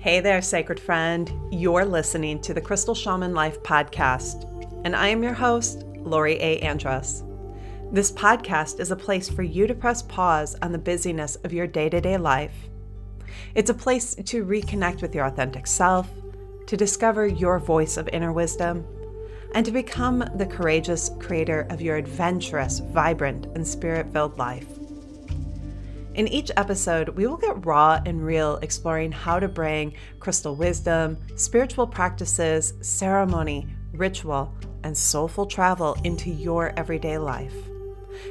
Hey there, sacred friend. You're listening to the Crystal Shaman Life podcast, and I am your host, Lori A. Andrus. This podcast is a place for you to press pause on the busyness of your day to day life. It's a place to reconnect with your authentic self, to discover your voice of inner wisdom, and to become the courageous creator of your adventurous, vibrant, and spirit filled life. In each episode, we will get raw and real, exploring how to bring crystal wisdom, spiritual practices, ceremony, ritual, and soulful travel into your everyday life.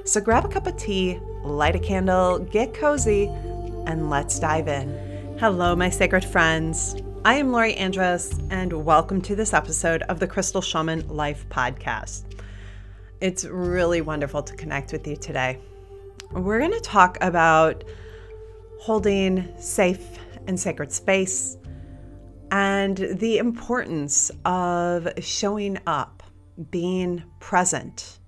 So grab a cup of tea, light a candle, get cozy, and let's dive in. Hello, my sacred friends. I am Lori Andrus, and welcome to this episode of the Crystal Shaman Life Podcast. It's really wonderful to connect with you today we're going to talk about holding safe and sacred space and the importance of showing up, being present,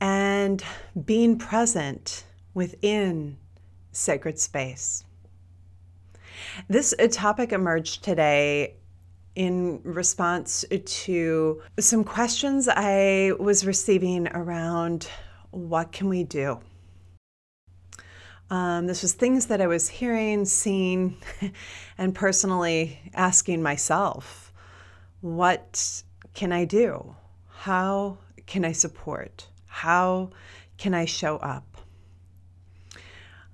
and being present within sacred space. This topic emerged today in response to some questions I was receiving around what can we do? Um, this was things that I was hearing, seeing, and personally asking myself what can I do? How can I support? How can I show up?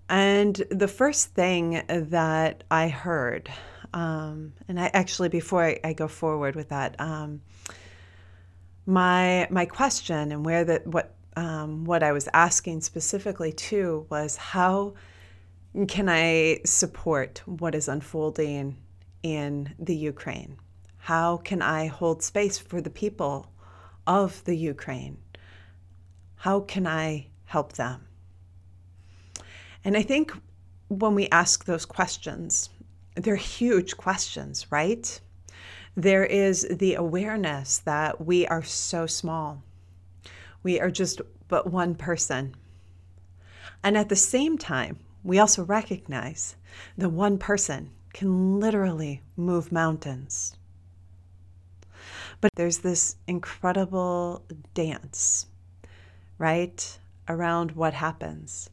And the first thing that I heard, um, and I actually, before I, I, go forward with that, um, my my question and where that what um, what I was asking specifically too was how can I support what is unfolding in the Ukraine? How can I hold space for the people of the Ukraine? How can I help them? And I think when we ask those questions, they're huge questions, right? There is the awareness that we are so small we are just but one person. And at the same time, we also recognize that one person can literally move mountains. But there's this incredible dance, right, around what happens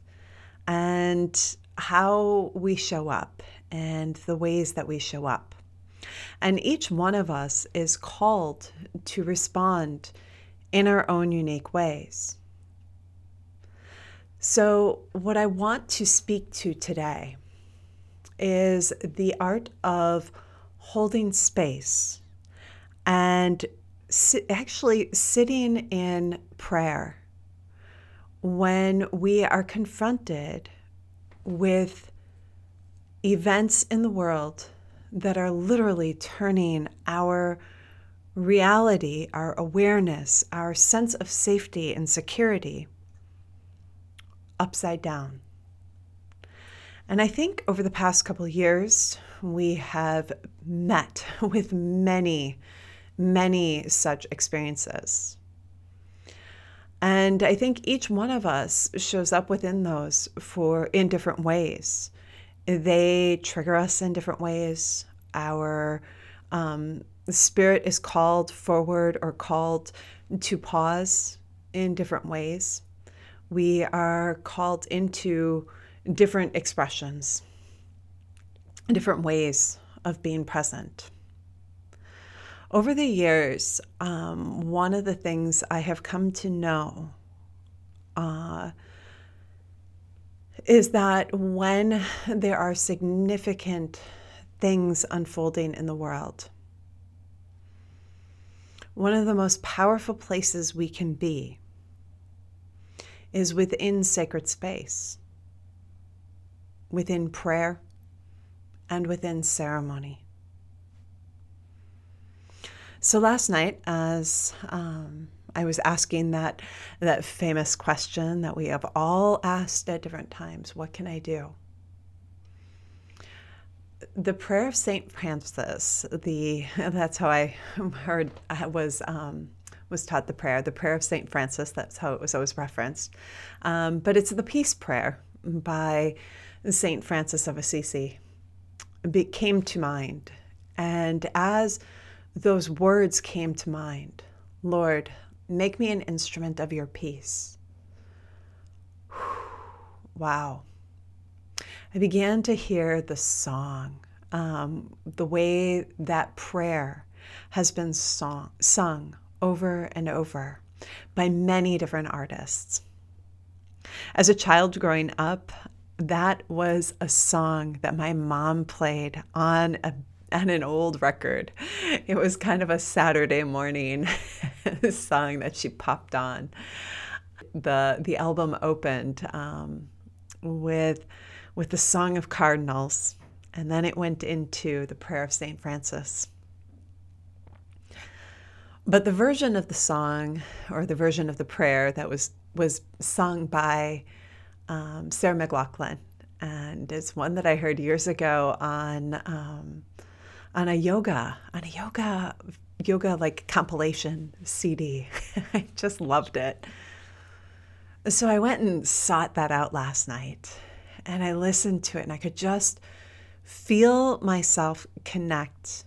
and how we show up and the ways that we show up. And each one of us is called to respond in our own unique ways. So, what I want to speak to today is the art of holding space and si- actually sitting in prayer when we are confronted with events in the world that are literally turning our reality, our awareness, our sense of safety and security upside down. And I think over the past couple years, we have met with many, many such experiences. And I think each one of us shows up within those for in different ways. They trigger us in different ways. Our um, the spirit is called forward or called to pause in different ways. We are called into different expressions, different ways of being present. Over the years, um, one of the things I have come to know uh, is that when there are significant things unfolding in the world, one of the most powerful places we can be is within sacred space, within prayer, and within ceremony. So last night, as um, I was asking that that famous question that we have all asked at different times, "What can I do?" The prayer of Saint Francis. The that's how I heard I was um, was taught the prayer. The prayer of Saint Francis. That's how it was always referenced. Um, but it's the peace prayer by Saint Francis of Assisi, came to mind. And as those words came to mind, Lord, make me an instrument of your peace. Wow. I began to hear the song, um, the way that prayer has been song, sung over and over by many different artists. As a child growing up, that was a song that my mom played on a on an old record. It was kind of a Saturday morning song that she popped on. the The album opened um, with with the Song of Cardinals, and then it went into the Prayer of Saint Francis. But the version of the song, or the version of the prayer that was was sung by um, Sarah McLachlan, and it's one that I heard years ago on um, on a yoga on a yoga yoga like compilation CD. I just loved it. So I went and sought that out last night, and I listened to it, and I could just feel myself connect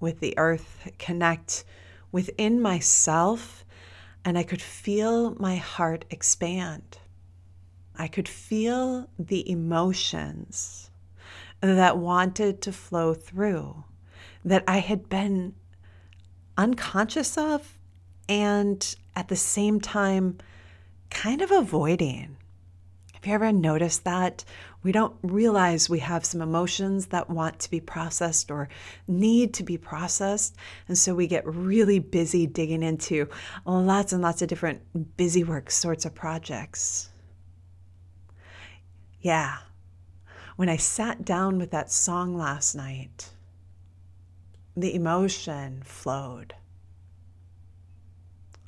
with the earth, connect within myself, and I could feel my heart expand. I could feel the emotions that wanted to flow through that I had been unconscious of and at the same time kind of avoiding. Have you ever noticed that? We don't realize we have some emotions that want to be processed or need to be processed. And so we get really busy digging into lots and lots of different busy work sorts of projects. Yeah. When I sat down with that song last night, the emotion flowed.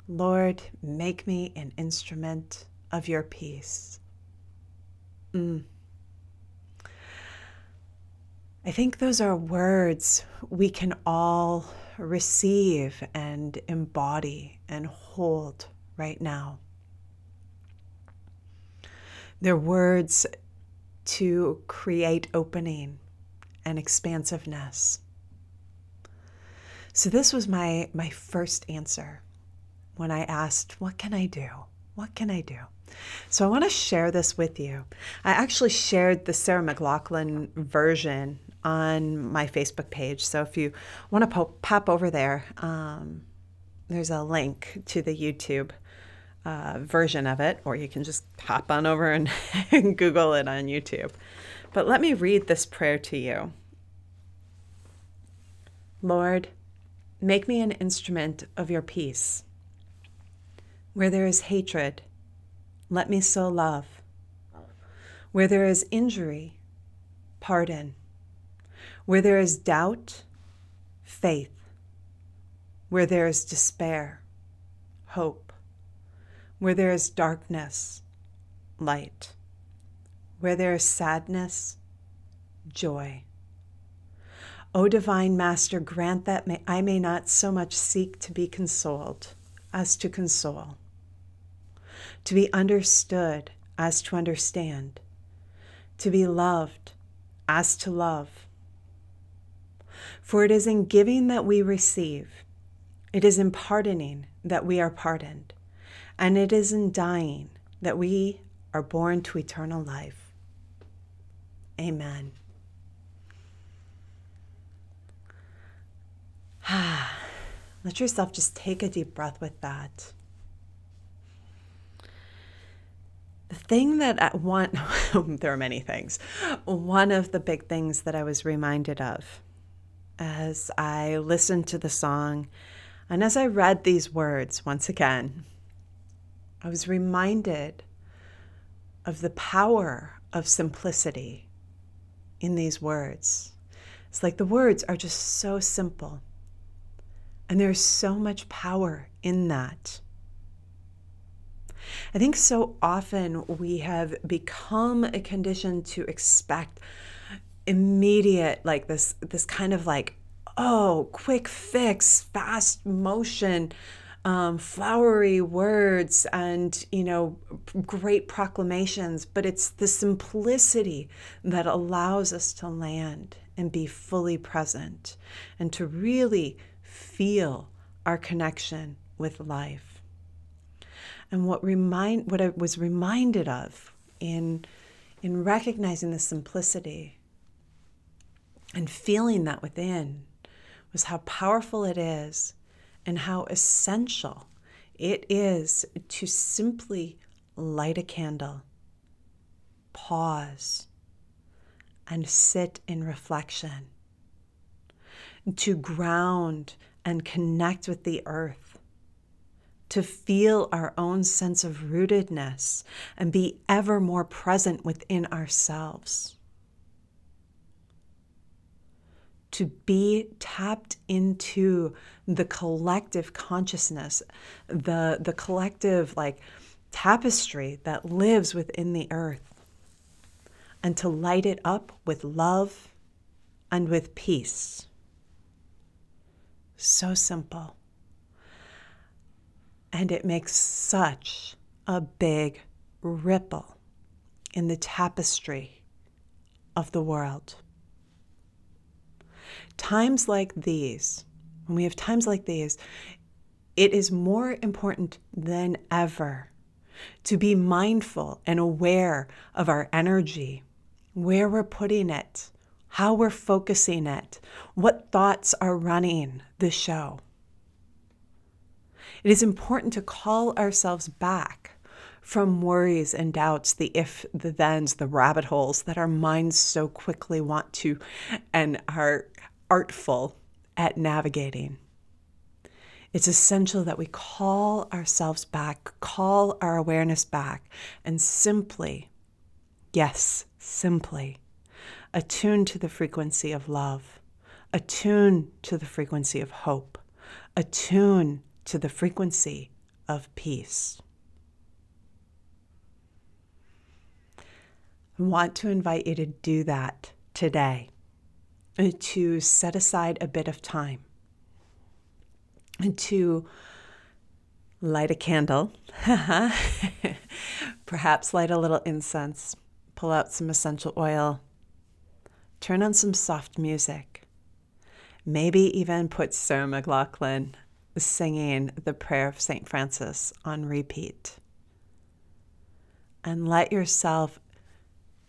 Lord, make me an instrument of your peace. Mm. I think those are words we can all receive and embody and hold right now. They're words to create opening and expansiveness. So this was my my first answer when I asked, "What can I do? What can I do?" So I want to share this with you. I actually shared the Sarah McLachlan version on my Facebook page. So if you want to pop, pop over there, um, there's a link to the YouTube uh, version of it, or you can just hop on over and, and Google it on YouTube. But let me read this prayer to you. Lord, make me an instrument of your peace. Where there is hatred, let me sow love. Where there is injury, pardon. Where there is doubt, faith. Where there is despair, hope. Where there is darkness, light. Where there is sadness, joy. O divine Master, grant that may, I may not so much seek to be consoled as to console, to be understood as to understand, to be loved as to love. For it is in giving that we receive, it is in pardoning that we are pardoned, and it is in dying that we are born to eternal life. Amen. Let yourself just take a deep breath with that. Thing that I want, there are many things. One of the big things that I was reminded of as I listened to the song and as I read these words once again, I was reminded of the power of simplicity in these words. It's like the words are just so simple. And there's so much power in that. I think so often we have become a condition to expect immediate like this this kind of like oh quick fix fast motion um, flowery words and, you know, great proclamations, but it's the simplicity that allows us to land and be fully present and to really feel our connection with life. And what remind what I was reminded of in in recognizing the simplicity and feeling that within was how powerful it is and how essential it is to simply light a candle, pause, and sit in reflection, to ground and connect with the earth, to feel our own sense of rootedness and be ever more present within ourselves. to be tapped into the collective consciousness, the, the collective like tapestry that lives within the earth, and to light it up with love and with peace. So simple. And it makes such a big ripple in the tapestry of the world times like these, when we have times like these, it is more important than ever to be mindful and aware of our energy, where we're putting it, how we're focusing it, what thoughts are running the show. It is important to call ourselves back from worries and doubts, the if, the thens, the rabbit holes that our minds so quickly want to and are artful at navigating. It's essential that we call ourselves back, call our awareness back, and simply, yes, simply, attune to the frequency of love, attune to the frequency of hope, attune to the frequency of peace. I want to invite you to do that today to set aside a bit of time and to light a candle, perhaps light a little incense, pull out some essential oil, turn on some soft music, maybe even put Sarah Singing the prayer of St. Francis on repeat. And let yourself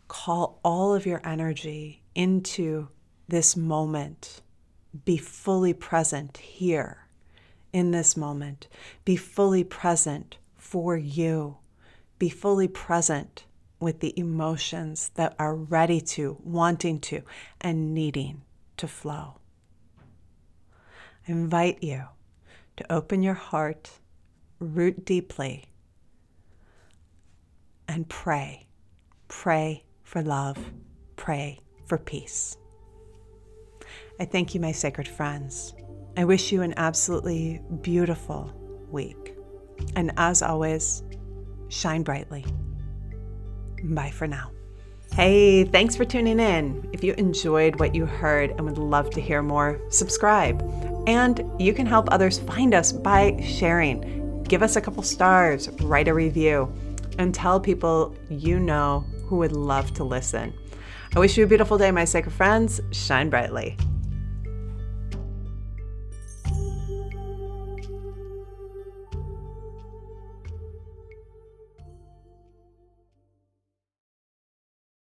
call all of your energy into this moment. Be fully present here in this moment. Be fully present for you. Be fully present with the emotions that are ready to, wanting to, and needing to flow. I invite you to open your heart, root deeply, and pray. Pray for love. Pray for peace. I thank you, my sacred friends. I wish you an absolutely beautiful week. And as always, shine brightly. Bye for now. Hey, thanks for tuning in. If you enjoyed what you heard and would love to hear more, subscribe. And you can help others find us by sharing. Give us a couple stars, write a review, and tell people you know who would love to listen. I wish you a beautiful day, my sacred friends. Shine brightly.